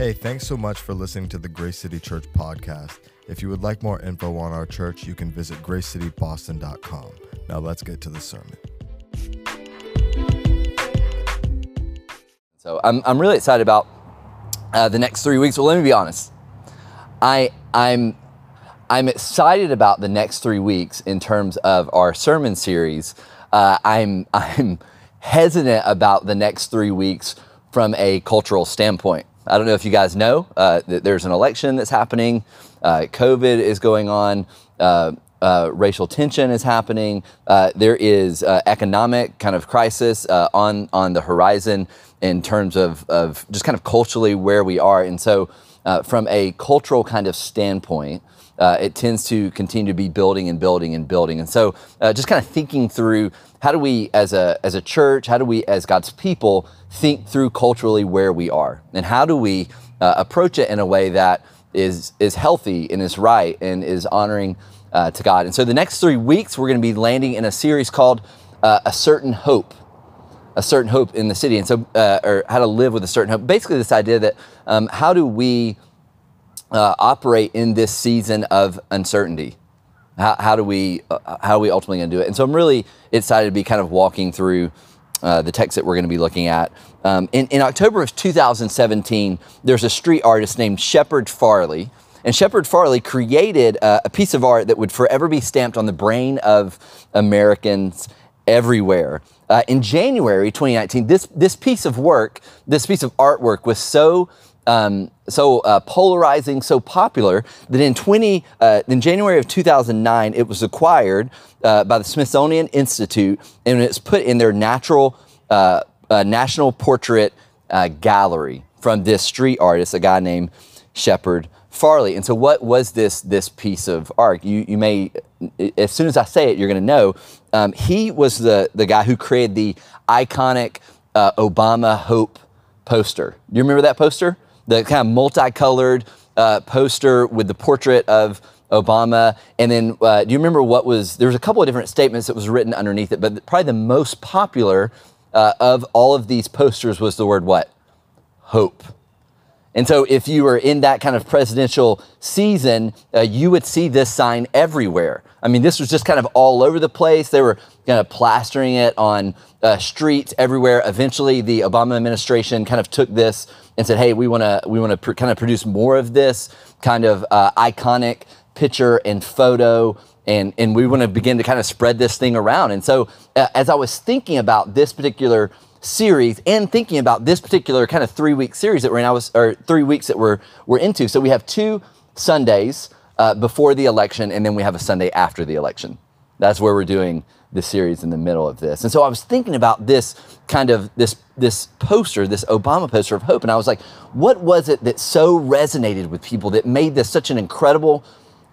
Hey, thanks so much for listening to the Grace City Church podcast. If you would like more info on our church, you can visit gracecityboston.com. Now let's get to the sermon. So I'm, I'm really excited about uh, the next three weeks. Well, let me be honest. I I'm I'm excited about the next three weeks in terms of our sermon series. Uh, I'm I'm hesitant about the next three weeks from a cultural standpoint. I don't know if you guys know uh, that there's an election that's happening. Uh, COVID is going on. Uh, uh, racial tension is happening. Uh, there is uh, economic kind of crisis uh, on on the horizon in terms of, of just kind of culturally where we are. And so, uh, from a cultural kind of standpoint, uh, it tends to continue to be building and building and building. And so, just kind of thinking through how do we, as a as a church, how do we, as God's people, think through culturally where we are, and how do we approach it in a way that is is healthy and is right and is honoring uh, to God. And so the next three weeks, we're going to be landing in a series called uh, A Certain Hope. A certain hope in the city, and so, uh, or how to live with a certain hope. Basically, this idea that um, how do we uh, operate in this season of uncertainty? How, how do we, uh, how are we ultimately going to do it? And so, I'm really excited to be kind of walking through uh, the text that we're going to be looking at. Um, in, in October of 2017, there's a street artist named Shepard Farley. and Shepard Farley created uh, a piece of art that would forever be stamped on the brain of Americans everywhere. Uh, in January 2019, this, this piece of work, this piece of artwork was so um, so uh, polarizing, so popular that in 20 uh, in January of 2009, it was acquired uh, by the Smithsonian Institute and it's put in their natural uh, uh, national portrait uh, gallery from this street artist, a guy named Shepard Farley. And so, what was this this piece of art? You you may, as soon as I say it, you're going to know. Um, he was the the guy who created the iconic Obama Hope poster. Do you remember that poster? The kind of multicolored uh, poster with the portrait of Obama. And then, uh, do you remember what was? There was a couple of different statements that was written underneath it, but probably the most popular uh, of all of these posters was the word what? Hope. And so, if you were in that kind of presidential season, uh, you would see this sign everywhere. I mean, this was just kind of all over the place. They were kind of plastering it on uh, streets everywhere. Eventually, the Obama administration kind of took this and said, "Hey, we want to we want to pr- kind of produce more of this kind of uh, iconic picture and photo." And, and we want to begin to kind of spread this thing around. And so, uh, as I was thinking about this particular series and thinking about this particular kind of three week series that we're in, I was, or three weeks that we're, we're into. So we have two Sundays uh, before the election, and then we have a Sunday after the election. That's where we're doing the series in the middle of this. And so I was thinking about this kind of this this poster, this Obama poster of hope, and I was like, what was it that so resonated with people that made this such an incredible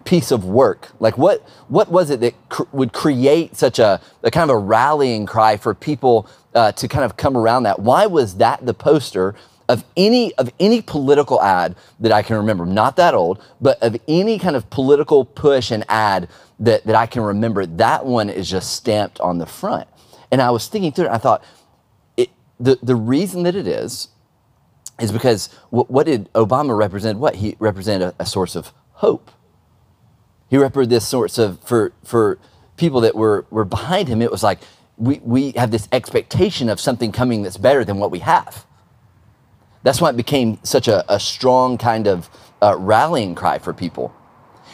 piece of work? Like what what was it that cr- would create such a, a kind of a rallying cry for people uh, to kind of come around that. Why was that the poster of any of any political ad that I can remember? Not that old, but of any kind of political push and ad that, that I can remember. That one is just stamped on the front. And I was thinking through it. I thought it, the the reason that it is is because what, what did Obama represent? What he represented a, a source of hope. He represented this source of for for people that were were behind him. It was like we, we have this expectation of something coming that's better than what we have. That's why it became such a, a strong kind of uh, rallying cry for people.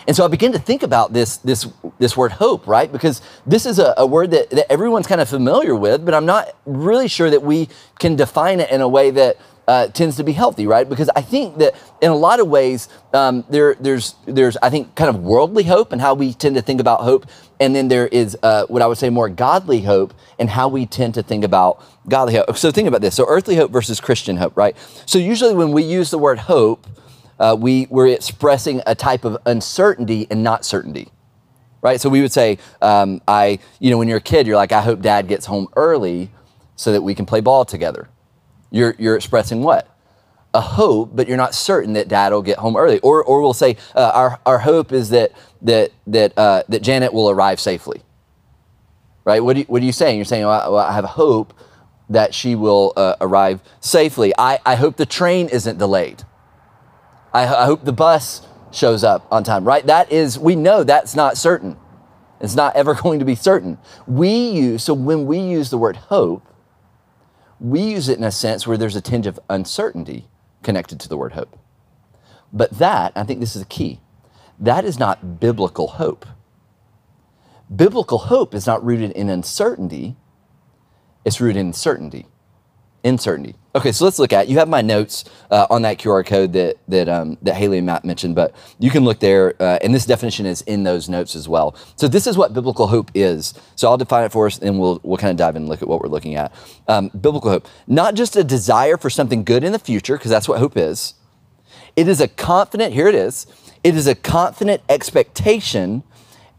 And so I began to think about this, this, this word hope, right? Because this is a, a word that, that everyone's kind of familiar with, but I'm not really sure that we can define it in a way that uh, tends to be healthy, right? Because I think that in a lot of ways, um, there, there's, there's, I think, kind of worldly hope and how we tend to think about hope. And then there is uh, what I would say more godly hope and how we tend to think about godly hope. So think about this. So earthly hope versus Christian hope, right? So usually when we use the word hope, uh, we, we're expressing a type of uncertainty and not certainty. Right? So we would say, um, I, you know, when you're a kid, you're like, I hope dad gets home early so that we can play ball together you're, you're expressing what? A hope, but you're not certain that dad will get home early. Or, or we'll say, uh, our, our hope is that, that, that, uh, that Janet will arrive safely. Right? What, you, what are you saying? You're saying, well, I have a hope that she will uh, arrive safely. I, I hope the train isn't delayed. I, I hope the bus shows up on time, right? That is, we know that's not certain. It's not ever going to be certain. We use, so when we use the word hope, we use it in a sense where there's a tinge of uncertainty connected to the word hope. But that, I think this is the key, that is not biblical hope. Biblical hope is not rooted in uncertainty, it's rooted in certainty. Uncertainty. Okay, so let's look at. You have my notes uh, on that QR code that that um, that Haley and Matt mentioned, but you can look there, uh, and this definition is in those notes as well. So this is what biblical hope is. So I'll define it for us, and we'll we'll kind of dive in and look at what we're looking at. Um, biblical hope, not just a desire for something good in the future, because that's what hope is. It is a confident. Here it is. It is a confident expectation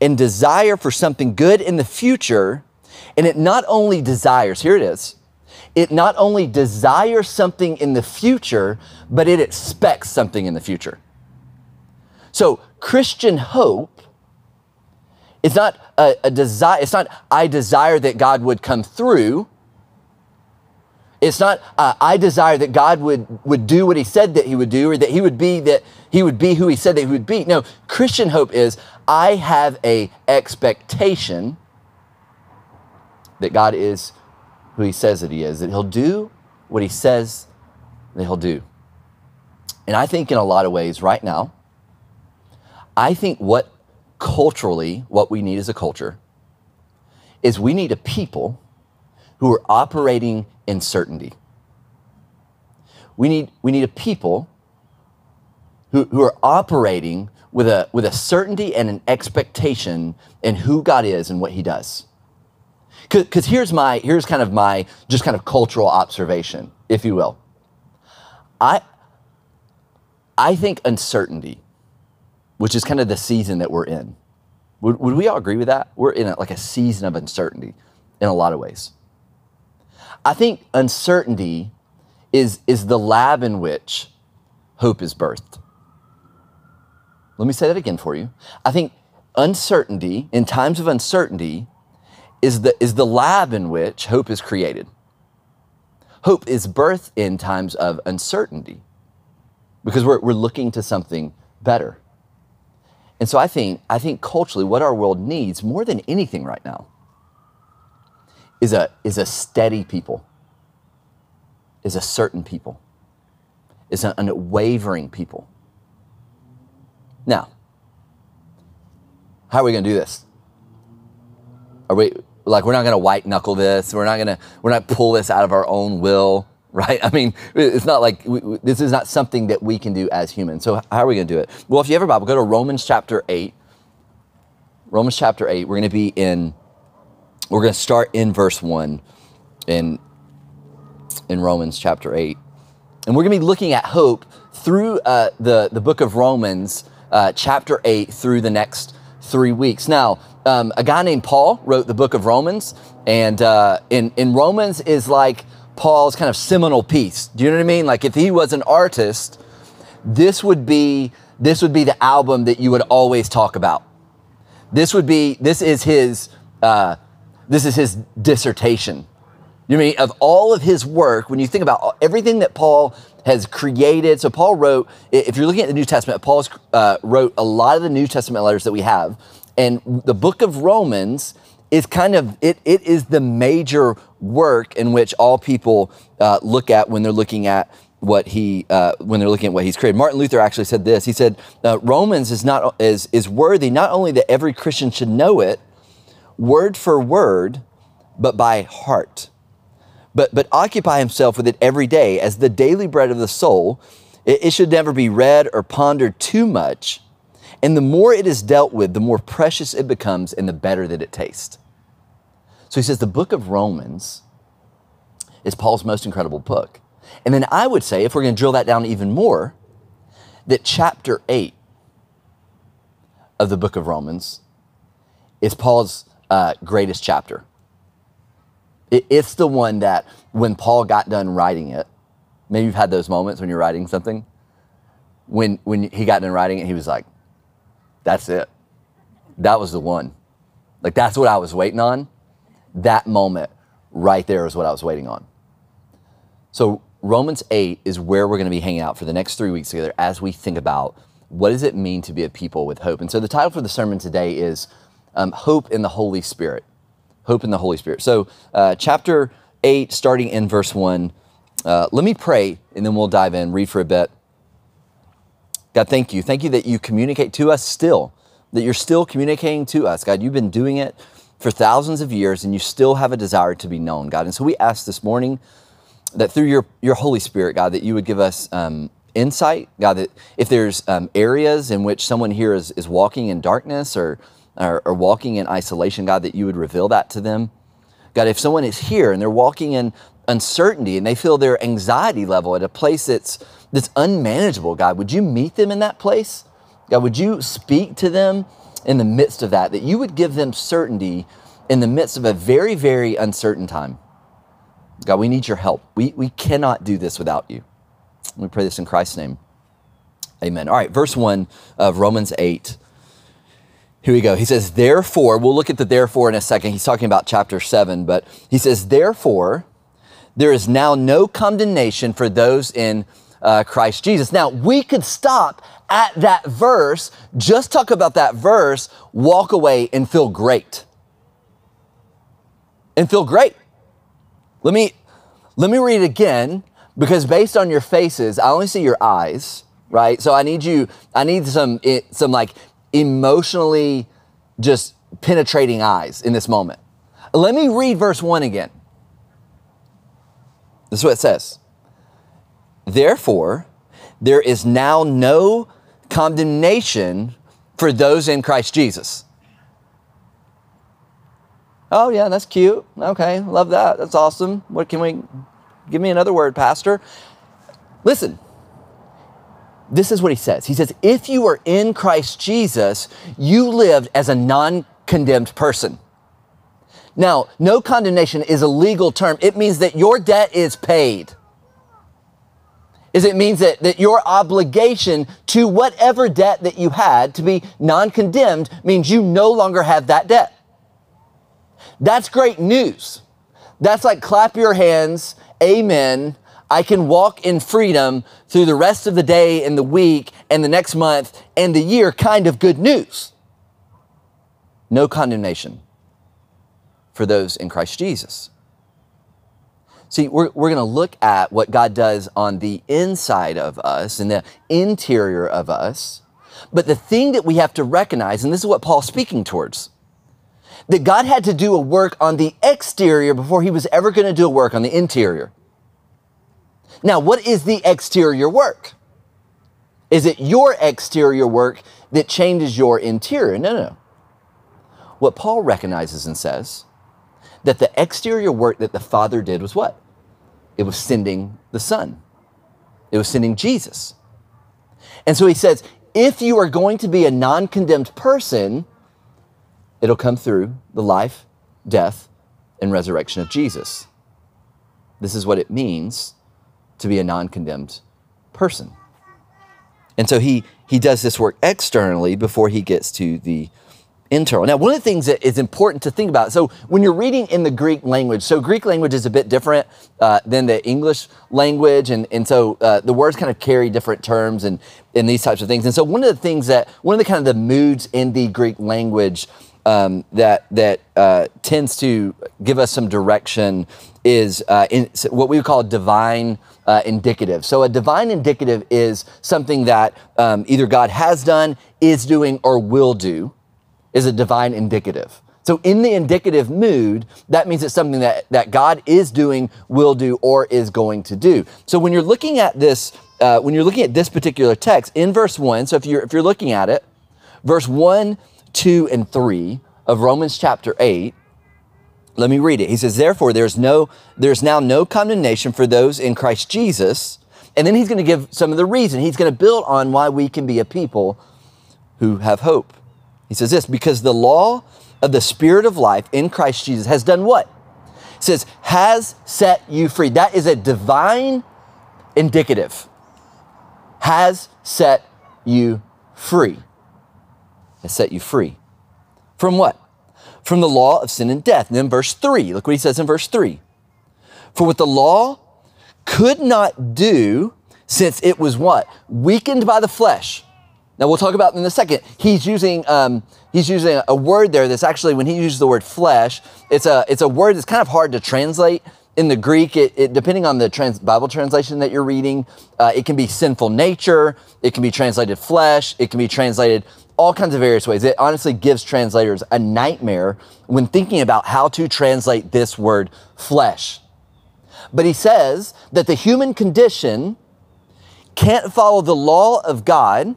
and desire for something good in the future, and it not only desires. Here it is it not only desires something in the future, but it expects something in the future. So, Christian hope is not a, a desire, it's not, I desire that God would come through. It's not, uh, I desire that God would, would do what he said that he would do, or that he would be that he would be who he said that he would be. No, Christian hope is I have a expectation that God is who he says that he is, that he'll do what he says that he'll do. And I think in a lot of ways right now, I think what culturally, what we need as a culture is we need a people who are operating in certainty. We need, we need a people who, who are operating with a, with a certainty and an expectation in who God is and what he does. Because here's my, here's kind of my, just kind of cultural observation, if you will. I, I think uncertainty, which is kind of the season that we're in, would, would we all agree with that? We're in a, like a season of uncertainty in a lot of ways. I think uncertainty is, is the lab in which hope is birthed. Let me say that again for you. I think uncertainty, in times of uncertainty, is the, is the lab in which hope is created. Hope is birth in times of uncertainty because we're, we're looking to something better. And so I think, I think culturally, what our world needs more than anything right now is a, is a steady people, is a certain people, is an unwavering people. Now, how are we going to do this? Are we, like we're not going to white knuckle this. We're not going to we're not pull this out of our own will, right? I mean, it's not like we, this is not something that we can do as humans. So how are we going to do it? Well, if you have a Bible, go to Romans chapter 8. Romans chapter 8. We're going to be in we're going to start in verse 1 in in Romans chapter 8. And we're going to be looking at hope through uh, the, the book of Romans, uh, chapter 8, through the next three weeks. Now, um, a guy named Paul wrote the book of Romans, and uh, in in Romans is like Paul's kind of seminal piece. Do you know what I mean? Like if he was an artist, this would be this would be the album that you would always talk about. This would be this is his uh, this is his dissertation. You know I mean of all of his work? When you think about everything that Paul has created, so Paul wrote. If you're looking at the New Testament, Paul uh, wrote a lot of the New Testament letters that we have. And the book of Romans is kind of it, it is the major work in which all people uh, look at when they're looking at what he uh, when they're looking at what he's created. Martin Luther actually said this. He said uh, Romans is not is is worthy not only that every Christian should know it word for word, but by heart. But but occupy himself with it every day as the daily bread of the soul. It, it should never be read or pondered too much and the more it is dealt with, the more precious it becomes and the better that it tastes. So he says the book of Romans is Paul's most incredible book. And then I would say, if we're going to drill that down even more, that chapter 8 of the book of Romans is Paul's uh, greatest chapter. It, it's the one that when Paul got done writing it, maybe you've had those moments when you're writing something. When, when he got done writing it, he was like, that's it. That was the one. Like that's what I was waiting on. That moment right there is what I was waiting on. So Romans 8 is where we're going to be hanging out for the next three weeks together as we think about what does it mean to be a people with hope. And so the title for the sermon today is um, Hope in the Holy Spirit. Hope in the Holy Spirit. So, uh, chapter 8, starting in verse 1. Uh, let me pray and then we'll dive in, read for a bit. God, thank you. Thank you that you communicate to us still, that you're still communicating to us. God, you've been doing it for thousands of years and you still have a desire to be known, God. And so we ask this morning that through your, your Holy Spirit, God, that you would give us um, insight, God, that if there's um, areas in which someone here is, is walking in darkness or, or, or walking in isolation, God, that you would reveal that to them. God, if someone is here and they're walking in uncertainty and they feel their anxiety level at a place that's that's unmanageable, God, would you meet them in that place? God, would you speak to them in the midst of that, that you would give them certainty in the midst of a very, very uncertain time. God, we need your help. We, we cannot do this without you. We pray this in Christ's name. Amen. All right, verse 1 of Romans 8. Here we go. He says, Therefore, we'll look at the therefore in a second. He's talking about chapter 7, but he says, Therefore, there is now no condemnation for those in uh, Christ Jesus. Now, we could stop at that verse, just talk about that verse, walk away and feel great. And feel great. Let me let me read it again because based on your faces, I only see your eyes, right? So I need you I need some some like emotionally just penetrating eyes in this moment. Let me read verse 1 again. This is what it says. Therefore, there is now no condemnation for those in Christ Jesus. Oh, yeah, that's cute. Okay, love that. That's awesome. What can we give me another word, Pastor? Listen, this is what he says. He says, if you are in Christ Jesus, you lived as a non condemned person. Now, no condemnation is a legal term. It means that your debt is paid is it means that, that your obligation to whatever debt that you had to be non-condemned means you no longer have that debt. That's great news. That's like clap your hands, amen. I can walk in freedom through the rest of the day and the week and the next month and the year kind of good news. No condemnation for those in Christ Jesus. See, we're, we're going to look at what God does on the inside of us and the interior of us. But the thing that we have to recognize, and this is what Paul's speaking towards, that God had to do a work on the exterior before he was ever going to do a work on the interior. Now, what is the exterior work? Is it your exterior work that changes your interior? No, no, no. What Paul recognizes and says that the exterior work that the Father did was what? It was sending the Son, it was sending Jesus. And so he says, if you are going to be a non condemned person, it'll come through the life, death, and resurrection of Jesus. This is what it means to be a non condemned person. And so he, he does this work externally before he gets to the internal. Now, one of the things that is important to think about, so when you're reading in the Greek language, so Greek language is a bit different uh, than the English language, and, and so uh, the words kind of carry different terms and, and these types of things. And so one of the things that, one of the kind of the moods in the Greek language um, that, that uh, tends to give us some direction is uh, in, what we call divine uh, indicative. So a divine indicative is something that um, either God has done, is doing, or will do is a divine indicative. So in the indicative mood, that means it's something that, that God is doing, will do, or is going to do. So when you're looking at this, uh, when you're looking at this particular text in verse one, so if you're if you're looking at it, verse one, two, and three of Romans chapter eight, let me read it. He says, Therefore, there's no there's now no condemnation for those in Christ Jesus. And then he's going to give some of the reason. He's going to build on why we can be a people who have hope. He says this because the law of the Spirit of life in Christ Jesus has done what? It says, has set you free. That is a divine indicative. Has set you free. Has set you free. From what? From the law of sin and death. And then verse 3, look what he says in verse 3. For what the law, could not do since it was what? Weakened by the flesh. Now we'll talk about in a second. He's using um, he's using a word there that's actually when he uses the word flesh, it's a it's a word that's kind of hard to translate in the Greek. It, it depending on the trans, Bible translation that you're reading, uh, it can be sinful nature. It can be translated flesh. It can be translated all kinds of various ways. It honestly gives translators a nightmare when thinking about how to translate this word flesh. But he says that the human condition can't follow the law of God.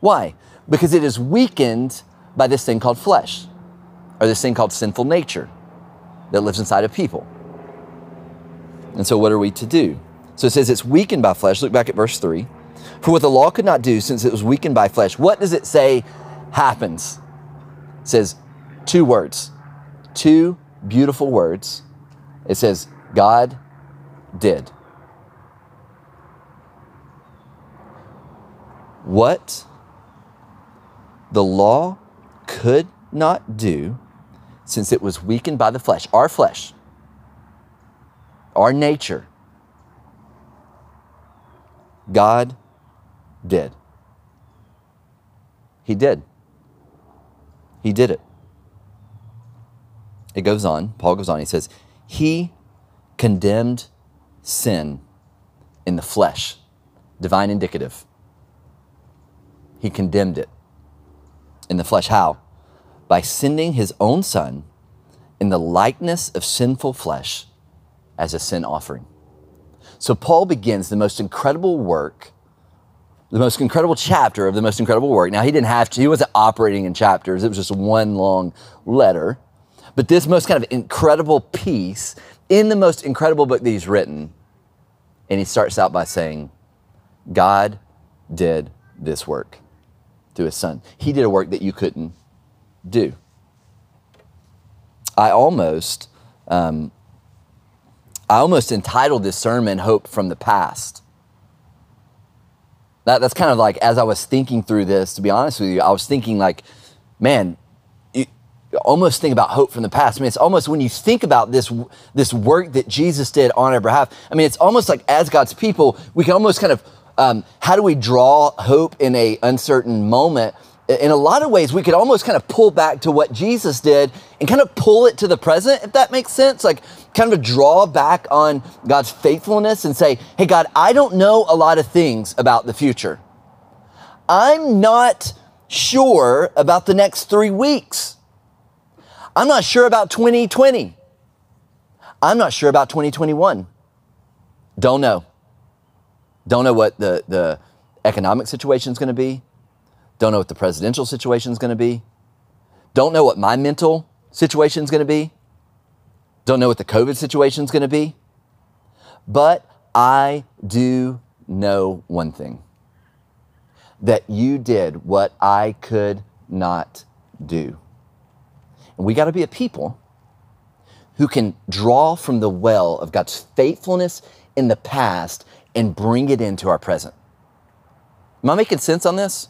Why? Because it is weakened by this thing called flesh, or this thing called sinful nature that lives inside of people. And so, what are we to do? So it says it's weakened by flesh. Look back at verse 3. For what the law could not do, since it was weakened by flesh, what does it say happens? It says two words, two beautiful words. It says, God did. What the law could not do, since it was weakened by the flesh, our flesh, our nature, God did. He did. He did it. It goes on, Paul goes on, he says, He condemned sin in the flesh, divine indicative. He condemned it in the flesh. How? By sending his own son in the likeness of sinful flesh as a sin offering. So Paul begins the most incredible work, the most incredible chapter of the most incredible work. Now, he didn't have to, he wasn't operating in chapters, it was just one long letter. But this most kind of incredible piece in the most incredible book that he's written, and he starts out by saying, God did this work through his son. He did a work that you couldn't do. I almost, um, I almost entitled this sermon "Hope from the Past." That, that's kind of like as I was thinking through this. To be honest with you, I was thinking like, man, you almost think about hope from the past. I mean, it's almost when you think about this this work that Jesus did on our behalf. I mean, it's almost like as God's people, we can almost kind of um, how do we draw hope in a uncertain moment? In a lot of ways, we could almost kind of pull back to what Jesus did and kind of pull it to the present, if that makes sense. Like kind of a draw back on God's faithfulness and say, hey, God, I don't know a lot of things about the future. I'm not sure about the next three weeks. I'm not sure about 2020. I'm not sure about 2021. Don't know. Don't know what the, the economic situation is going to be. Don't know what the presidential situation is going to be. Don't know what my mental situation is going to be. Don't know what the COVID situation is going to be. But I do know one thing that you did what I could not do. And we got to be a people who can draw from the well of God's faithfulness in the past and bring it into our present. Am I making sense on this?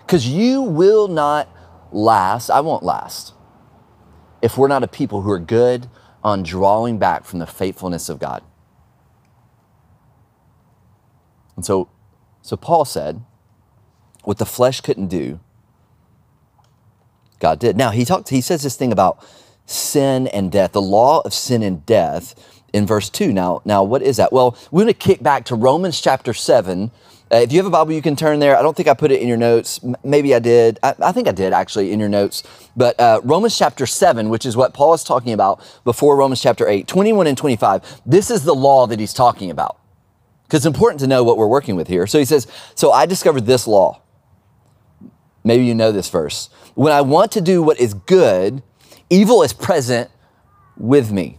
Because you will not last, I won't last, if we're not a people who are good on drawing back from the faithfulness of God. And so, so Paul said, what the flesh couldn't do, God did. Now he talks, he says this thing about sin and death, the law of sin and death in verse 2. Now, now what is that? Well, we're going to kick back to Romans chapter 7. Uh, if you have a Bible, you can turn there. I don't think I put it in your notes. M- maybe I did. I, I, think I did actually in your notes. But uh, Romans chapter 7, which is what Paul is talking about before Romans chapter 8, 21 and 25, this is the law that he's talking about. Because it's important to know what we're working with here. So he says, So I discovered this law. Maybe you know this verse. When I want to do what is good, evil is present with me.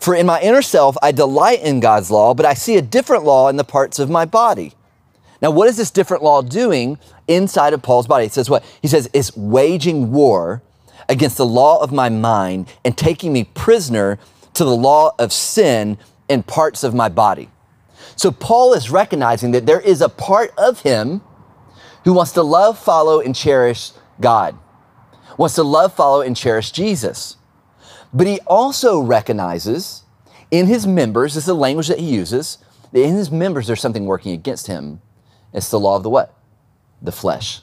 For in my inner self, I delight in God's law, but I see a different law in the parts of my body. Now, what is this different law doing inside of Paul's body? It says what? He says, it's waging war against the law of my mind and taking me prisoner to the law of sin in parts of my body. So, Paul is recognizing that there is a part of him who wants to love, follow, and cherish God, wants to love, follow, and cherish Jesus. But he also recognizes in his members, this is the language that he uses, that in his members there's something working against him. It's the law of the what? The flesh.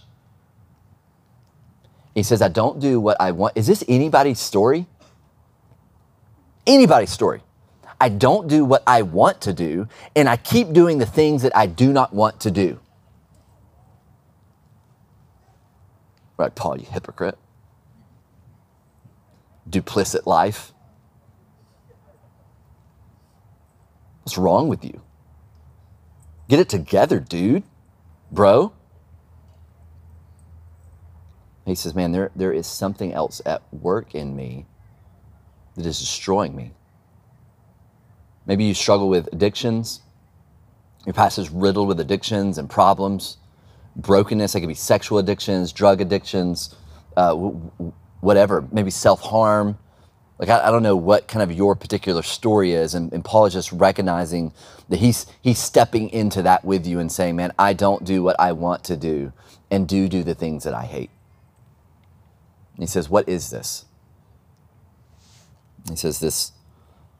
He says, I don't do what I want. Is this anybody's story? Anybody's story. I don't do what I want to do, and I keep doing the things that I do not want to do. Right, Paul, you hypocrite. Duplicit life. What's wrong with you? Get it together, dude, bro. He says, Man, there, there is something else at work in me that is destroying me. Maybe you struggle with addictions. Your past is riddled with addictions and problems, brokenness. It could be sexual addictions, drug addictions, uh, whatever, maybe self harm. Like, I, I, don't know what kind of your particular story is. And, and Paul is just recognizing that he's, he's stepping into that with you and saying, Man, I don't do what I want to do and do do the things that I hate. And he says, What is this? He says, This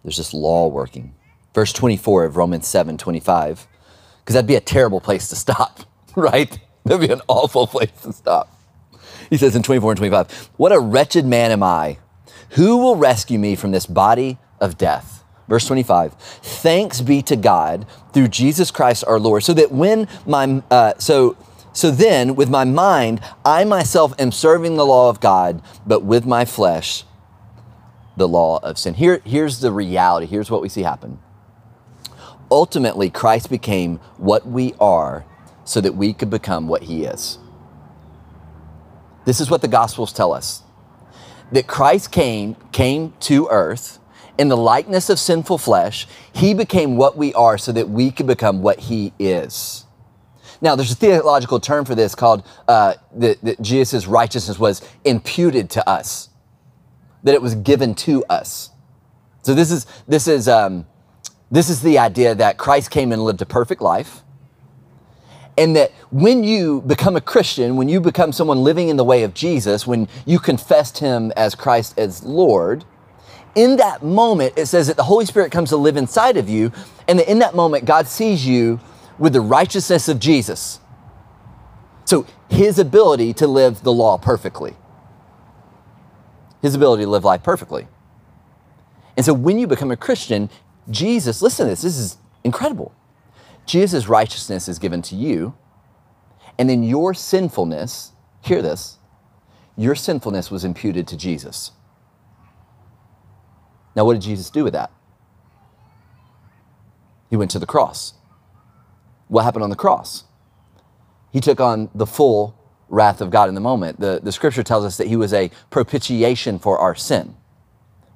there's this law working. Verse 24 of Romans 7 25, because that'd be a terrible place to stop, right? That'd be an awful place to stop. He says in 24 and 25, What a wretched man am I! Who will rescue me from this body of death? Verse 25, Thanks be to God through Jesus Christ our Lord, so that when my, uh, so, so then with my mind, I myself am serving the law of God, but with my flesh, the law of sin. Here, here's the reality. Here's what we see happen. Ultimately, Christ became what we are so that we could become what he is. This is what the Gospels tell us that Christ came, came to earth in the likeness of sinful flesh. He became what we are so that we could become what he is. Now, there's a theological term for this called uh, that, that Jesus' righteousness was imputed to us that it was given to us. So this is this is um, this is the idea that Christ came and lived a perfect life, and that when you become a Christian, when you become someone living in the way of Jesus, when you confessed Him as Christ as Lord, in that moment it says that the Holy Spirit comes to live inside of you, and that in that moment God sees you with the righteousness of Jesus. So His ability to live the law perfectly his ability to live life perfectly. And so when you become a Christian, Jesus, listen to this, this is incredible. Jesus' righteousness is given to you, and then your sinfulness, hear this, your sinfulness was imputed to Jesus. Now, what did Jesus do with that? He went to the cross. What happened on the cross? He took on the full wrath of God in the moment. The, the scripture tells us that he was a propitiation for our sin.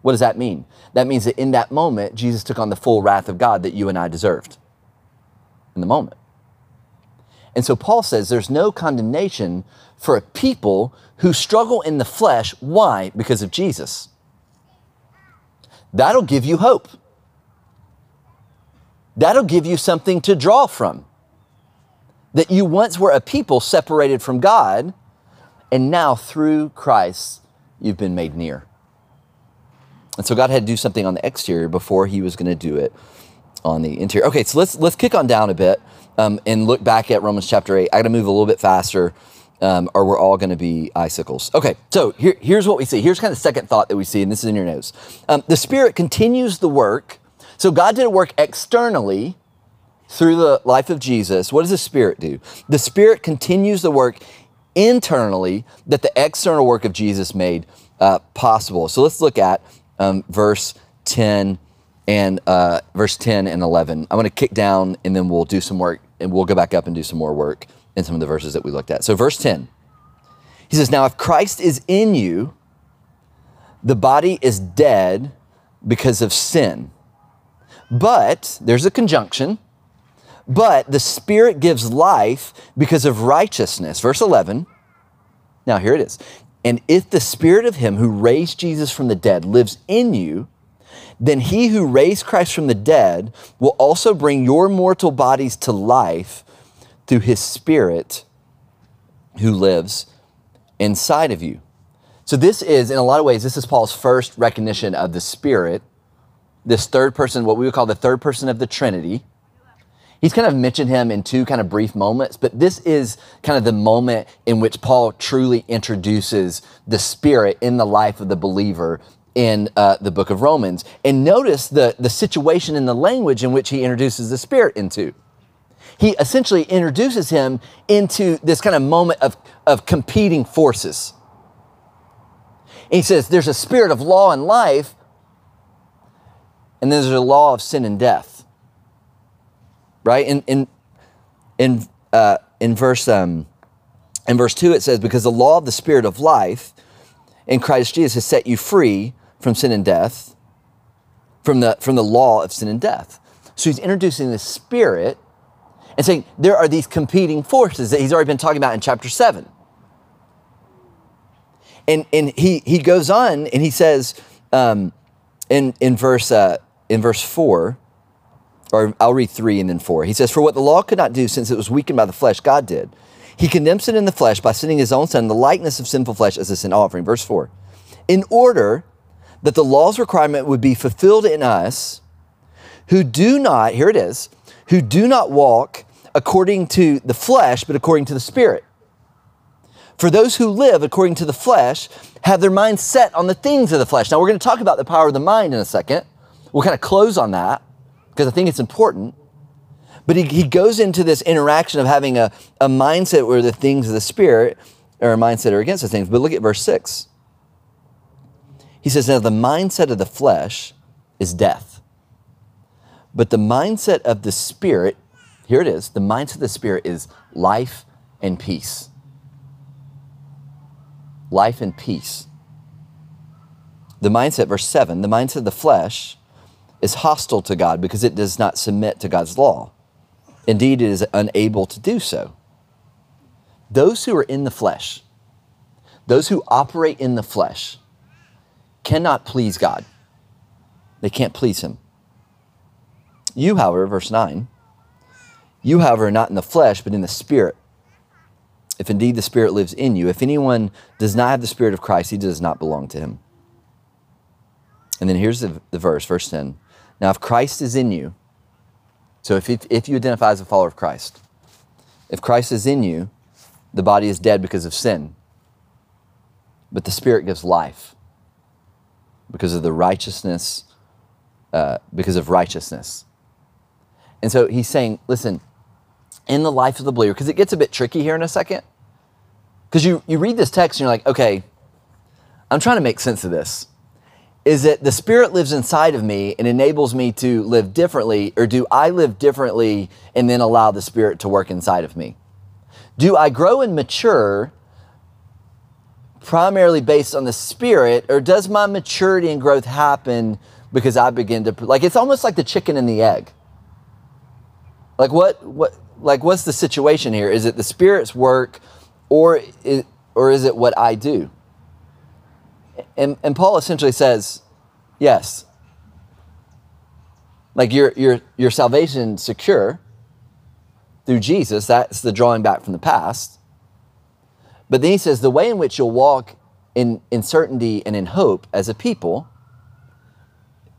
What does that mean? That means that in that moment, Jesus took on the full wrath of God that you and I deserved in the moment. And so Paul says there's no condemnation for a people who struggle in the flesh. Why? Because of Jesus. That'll give you hope. That'll give you something to draw from that you once were a people separated from God, and now through Christ, you've been made near. And so God had to do something on the exterior before he was going to do it on the interior. Okay, so let's let's kick on down a bit um, and look back at Romans chapter 8. I got to move a little bit faster. Um, or we're all going to be icicles. Okay, so here, here's what we see. Here's kind of the second thought that we see, and this is in your notes. Um, the Spirit continues the work. So God did a work externally through the life of Jesus, what does the Spirit do? The Spirit continues the work internally that the external work of Jesus made uh, possible. So let's look at um, verse 10 and uh, verse 10 and 11. I'm going to kick down and then we'll do some work and we'll go back up and do some more work in some of the verses that we looked at. So, verse 10, he says, Now if Christ is in you, the body is dead because of sin. But there's a conjunction but the Spirit gives life because of righteousness. Verse 11. Now, here it is. And if the Spirit of Him who raised Jesus from the dead lives in you, then He who raised Christ from the dead will also bring your mortal bodies to life through His Spirit who lives inside of you. So, this is, in a lot of ways, this is Paul's first recognition of the Spirit this third person, what we would call the third person of the Trinity. He's kind of mentioned him in two kind of brief moments, but this is kind of the moment in which Paul truly introduces the Spirit in the life of the believer in uh, the book of Romans. And notice the, the situation and the language in which he introduces the Spirit into. He essentially introduces him into this kind of moment of, of competing forces. And he says, There's a spirit of law and life, and then there's a law of sin and death. Right? In, in, in, uh, in, verse, um, in verse 2, it says, Because the law of the spirit of life in Christ Jesus has set you free from sin and death, from the, from the law of sin and death. So he's introducing the spirit and saying there are these competing forces that he's already been talking about in chapter 7. And, and he, he goes on and he says um, in, in, verse, uh, in verse 4, or I'll read 3 and then 4. He says, For what the law could not do since it was weakened by the flesh, God did. He condemns it in the flesh by sending his own son the likeness of sinful flesh as a sin offering. Verse 4. In order that the law's requirement would be fulfilled in us who do not, here it is, who do not walk according to the flesh, but according to the Spirit. For those who live according to the flesh have their mind set on the things of the flesh. Now, we're going to talk about the power of the mind in a second. We'll kind of close on that because I think it's important. But he, he goes into this interaction of having a, a mindset where the things of the Spirit or a mindset are against the things. But look at verse 6. He says, Now the mindset of the flesh is death, but the mindset of the Spirit, here it is, the mindset of the Spirit is life and peace life and peace. The mindset, verse 7, the mindset of the flesh is hostile to God because it does not submit to God's law. Indeed, it is unable to do so. Those who are in the flesh, those who operate in the flesh, cannot please God. They can't please Him. You, however, verse 9, you, however, are not in the flesh, but in the Spirit if indeed the Spirit lives in you. If anyone does not have the Spirit of Christ, he does not belong to him. And then here's the, the verse, verse 10. Now, if Christ is in you, so if, if, if you identify as a follower of Christ, if Christ is in you, the body is dead because of sin, but the Spirit gives life because of the righteousness, uh, because of righteousness. And so he's saying, listen, in the life of the believer, because it gets a bit tricky here in a second. Because you, you read this text and you're like, okay, I'm trying to make sense of this. Is it the Spirit lives inside of me and enables me to live differently, or do I live differently and then allow the Spirit to work inside of me? Do I grow and mature primarily based on the Spirit, or does my maturity and growth happen because I begin to, like, it's almost like the chicken and the egg. Like, what, what, like what's the situation here? Is it the Spirit's work or is, or is it what I do? And, and Paul essentially says, yes. Like your, your, your salvation secure through Jesus, that's the drawing back from the past. But then he says the way in which you'll walk in, in certainty and in hope as a people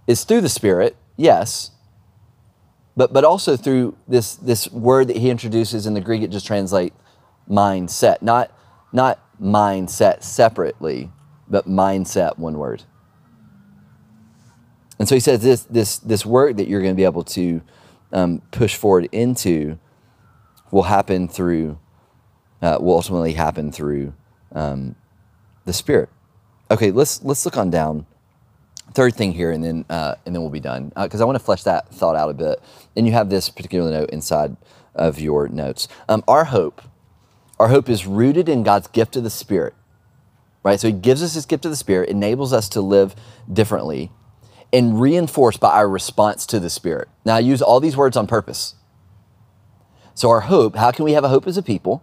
is through the Spirit, yes, but but also through this this word that he introduces in the Greek, it just translates mindset, not not mindset separately, but mindset one word. And so he says this this this work that you're going to be able to um, push forward into will happen through uh, will ultimately happen through um, the Spirit. Okay, let's let's look on down third thing here, and then uh, and then we'll be done because uh, I want to flesh that thought out a bit. And you have this particular note inside of your notes. Um, our hope, our hope is rooted in God's gift of the Spirit, right? So He gives us His gift of the Spirit, enables us to live differently, and reinforced by our response to the Spirit. Now I use all these words on purpose. So our hope, how can we have a hope as a people?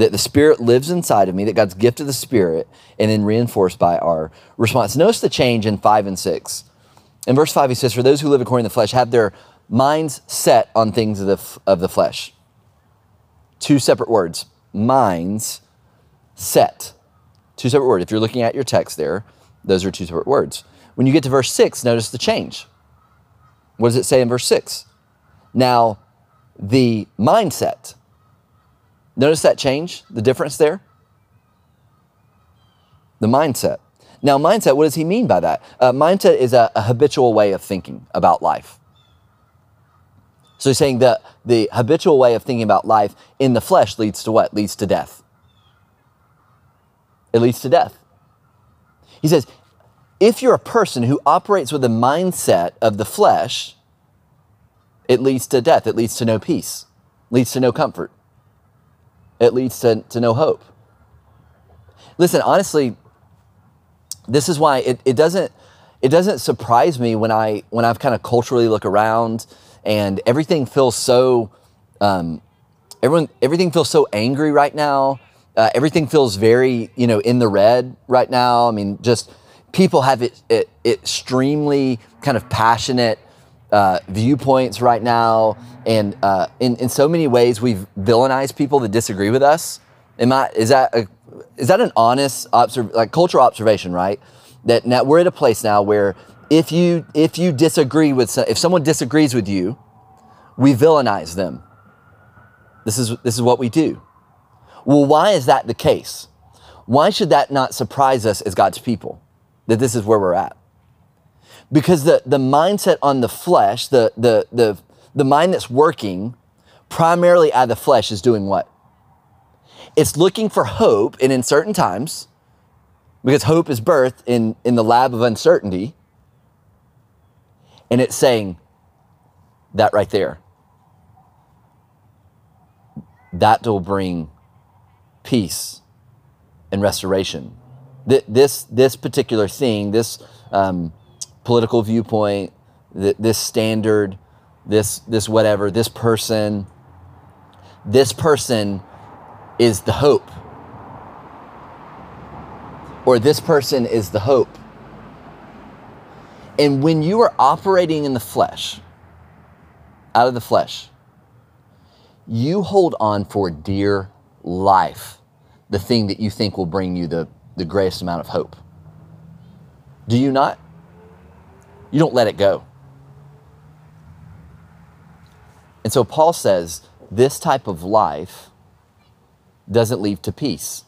That the Spirit lives inside of me, that God's gift of the Spirit, and then reinforced by our response. Notice the change in 5 and 6. In verse 5, he says, For those who live according to the flesh have their minds set on things of the, of the flesh. Two separate words minds set. Two separate words. If you're looking at your text there, those are two separate words. when you get to verse 6, notice the change. What does it say in verse 6? Now, the mindset. Notice that change, the difference there? The mindset. Now, mindset, what does he mean by that? Uh, mindset is a, a habitual way of thinking about life. So he's saying that the habitual way of thinking about life in the flesh leads to what? Leads to death. It leads to death. He says, if you're a person who operates with the mindset of the flesh, it leads to death. It leads to no peace, leads to no comfort. It leads to, to no hope. Listen, honestly, this is why it, it doesn't it doesn't surprise me when I when I've kind of culturally look around and everything feels so um, everyone everything feels so angry right now. Uh, everything feels very you know in the red right now. I mean, just people have it, it, extremely kind of passionate uh, viewpoints right now, and uh, in in so many ways we've villainized people that disagree with us. Am I? Is that a, is that an honest observ- like cultural observation? Right. That now we're at a place now where if you if you disagree with if someone disagrees with you, we villainize them. This is this is what we do. Well, why is that the case? Why should that not surprise us as God's people that this is where we're at? Because the, the mindset on the flesh, the, the, the, the mind that's working primarily out of the flesh is doing what? It's looking for hope, and in certain times, because hope is birthed in, in the lab of uncertainty, and it's saying that right there. That will bring peace and restoration. This, this particular thing, this um, political viewpoint, this standard, this, this whatever, this person, this person is the hope. Or this person is the hope. And when you are operating in the flesh, out of the flesh, you hold on for dear life the thing that you think will bring you the, the greatest amount of hope. Do you not? You don't let it go. And so Paul says this type of life doesn't lead to peace,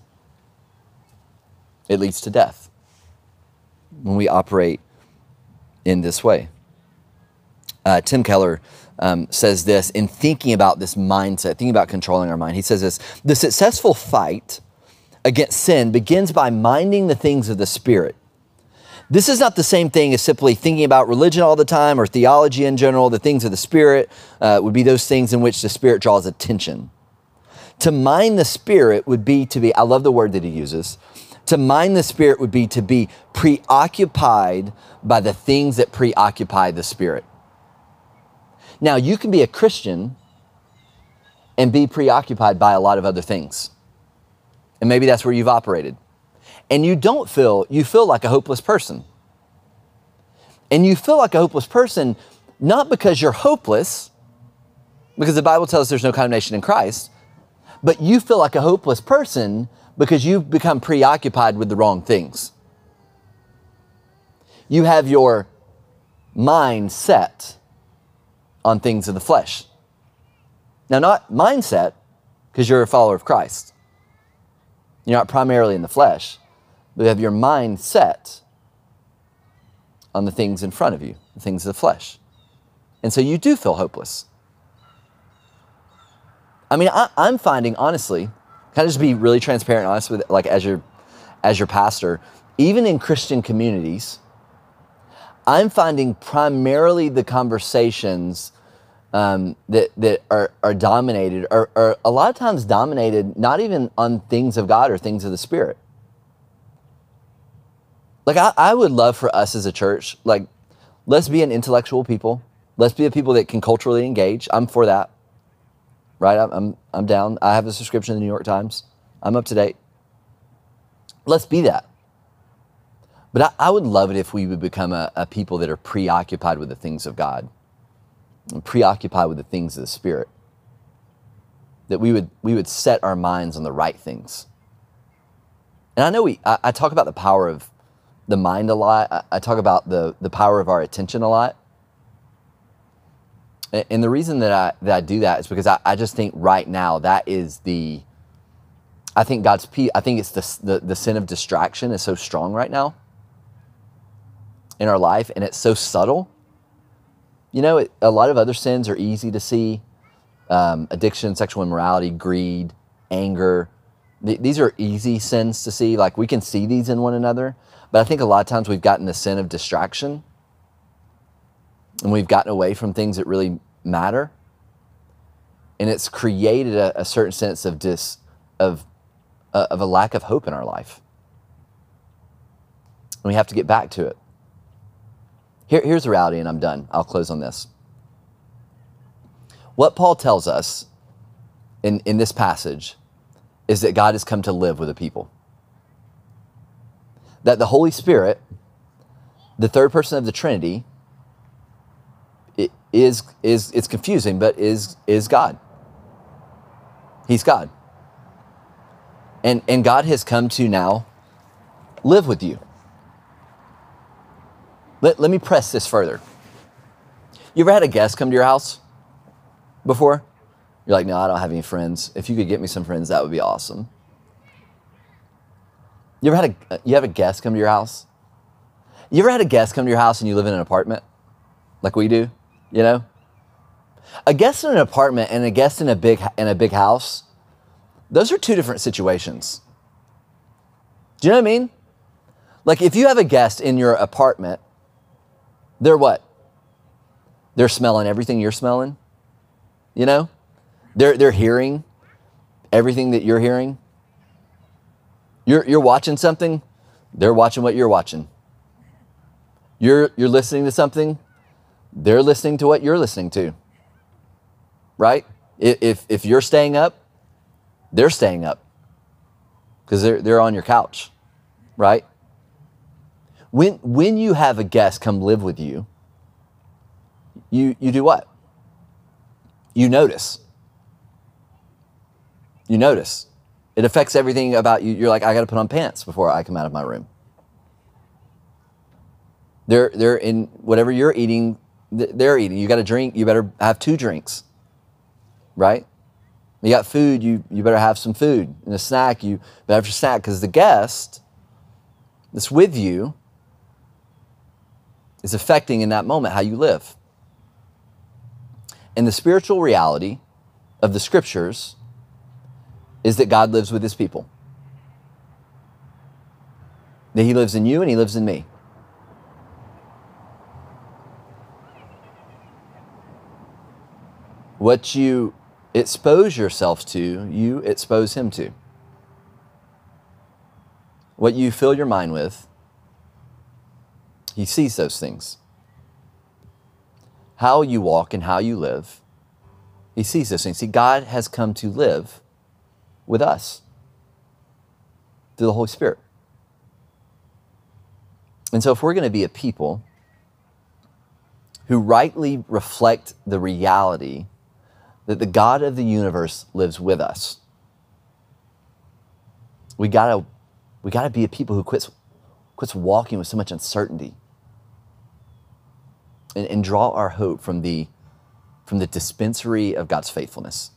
it leads to death when we operate in this way. Uh, Tim Keller um, says this in thinking about this mindset, thinking about controlling our mind. He says this The successful fight against sin begins by minding the things of the Spirit. This is not the same thing as simply thinking about religion all the time or theology in general. The things of the Spirit uh, would be those things in which the Spirit draws attention. To mind the Spirit would be to be, I love the word that he uses, to mind the Spirit would be to be preoccupied by the things that preoccupy the Spirit. Now, you can be a Christian and be preoccupied by a lot of other things. And maybe that's where you've operated. And you don't feel, you feel like a hopeless person. And you feel like a hopeless person not because you're hopeless, because the Bible tells us there's no condemnation in Christ, but you feel like a hopeless person because you've become preoccupied with the wrong things. You have your mind set on things of the flesh. Now, not mindset, because you're a follower of Christ. You're not primarily in the flesh, you have your mind set on the things in front of you, the things of the flesh. And so you do feel hopeless. I mean, I, am finding, honestly, kind of just be really transparent honest with like as your as your pastor, even in Christian communities, I'm finding primarily the conversations um, that that are, are dominated are, are a lot of times dominated not even on things of God or things of the Spirit. Like I, I would love for us as a church, like let's be an intellectual people. Let's be a people that can culturally engage. I'm for that. Right? I'm, I'm, I'm down. I have a subscription to the New York Times. I'm up to date. Let's be that. But I, I would love it if we would become a, a people that are preoccupied with the things of God and preoccupied with the things of the Spirit. That we would, we would set our minds on the right things. And I know we, I, I talk about the power of the mind a lot. I, I talk about the the power of our attention a lot. And, and the reason that I that I do that is because I, I just think right now that is the I think God's pe- I think it's the, the the sin of distraction is so strong right now in our life, and it's so subtle. You know, it, a lot of other sins are easy to see: um, addiction, sexual immorality, greed, anger. Th- these are easy sins to see. Like we can see these in one another, but I think a lot of times we've gotten the sin of distraction, and we've gotten away from things that really matter, and it's created a, a certain sense of dis of uh, of a lack of hope in our life. And we have to get back to it. Here, here's the reality, and I'm done. I'll close on this. What Paul tells us in, in this passage is that God has come to live with the people. That the Holy Spirit, the third person of the Trinity, is is it's confusing, but is is God. He's God. And, and God has come to now live with you. Let, let me press this further. You ever had a guest come to your house before? You're like, no, I don't have any friends. If you could get me some friends, that would be awesome. You ever had a uh, you have a guest come to your house? You ever had a guest come to your house and you live in an apartment, like we do? You know, a guest in an apartment and a guest in a big in a big house those are two different situations. Do you know what I mean? Like if you have a guest in your apartment, they're what? They're smelling everything you're smelling. You know? They're they're hearing everything that you're hearing. You're you're watching something, they're watching what you're watching. You're you're listening to something, they're listening to what you're listening to. Right? If if you're staying up, they're staying up because they're, they're on your couch, right? When, when you have a guest come live with you, you, you do what? You notice. You notice. It affects everything about you. You're like, I got to put on pants before I come out of my room. They're, they're in whatever you're eating, they're eating. You got to drink, you better have two drinks, right? You got food, you, you better have some food. And a snack, you better have your snack because the guest that's with you is affecting in that moment how you live. And the spiritual reality of the scriptures is that God lives with his people. That he lives in you and he lives in me. What you expose yourself to, you expose him to. What you fill your mind with, he sees those things. How you walk and how you live, he sees those things. See, God has come to live with us through the Holy Spirit. And so, if we're going to be a people who rightly reflect the reality that the God of the universe lives with us. We gotta, we gotta be a people who quits, quits walking with so much uncertainty and, and draw our hope from the, from the dispensary of God's faithfulness.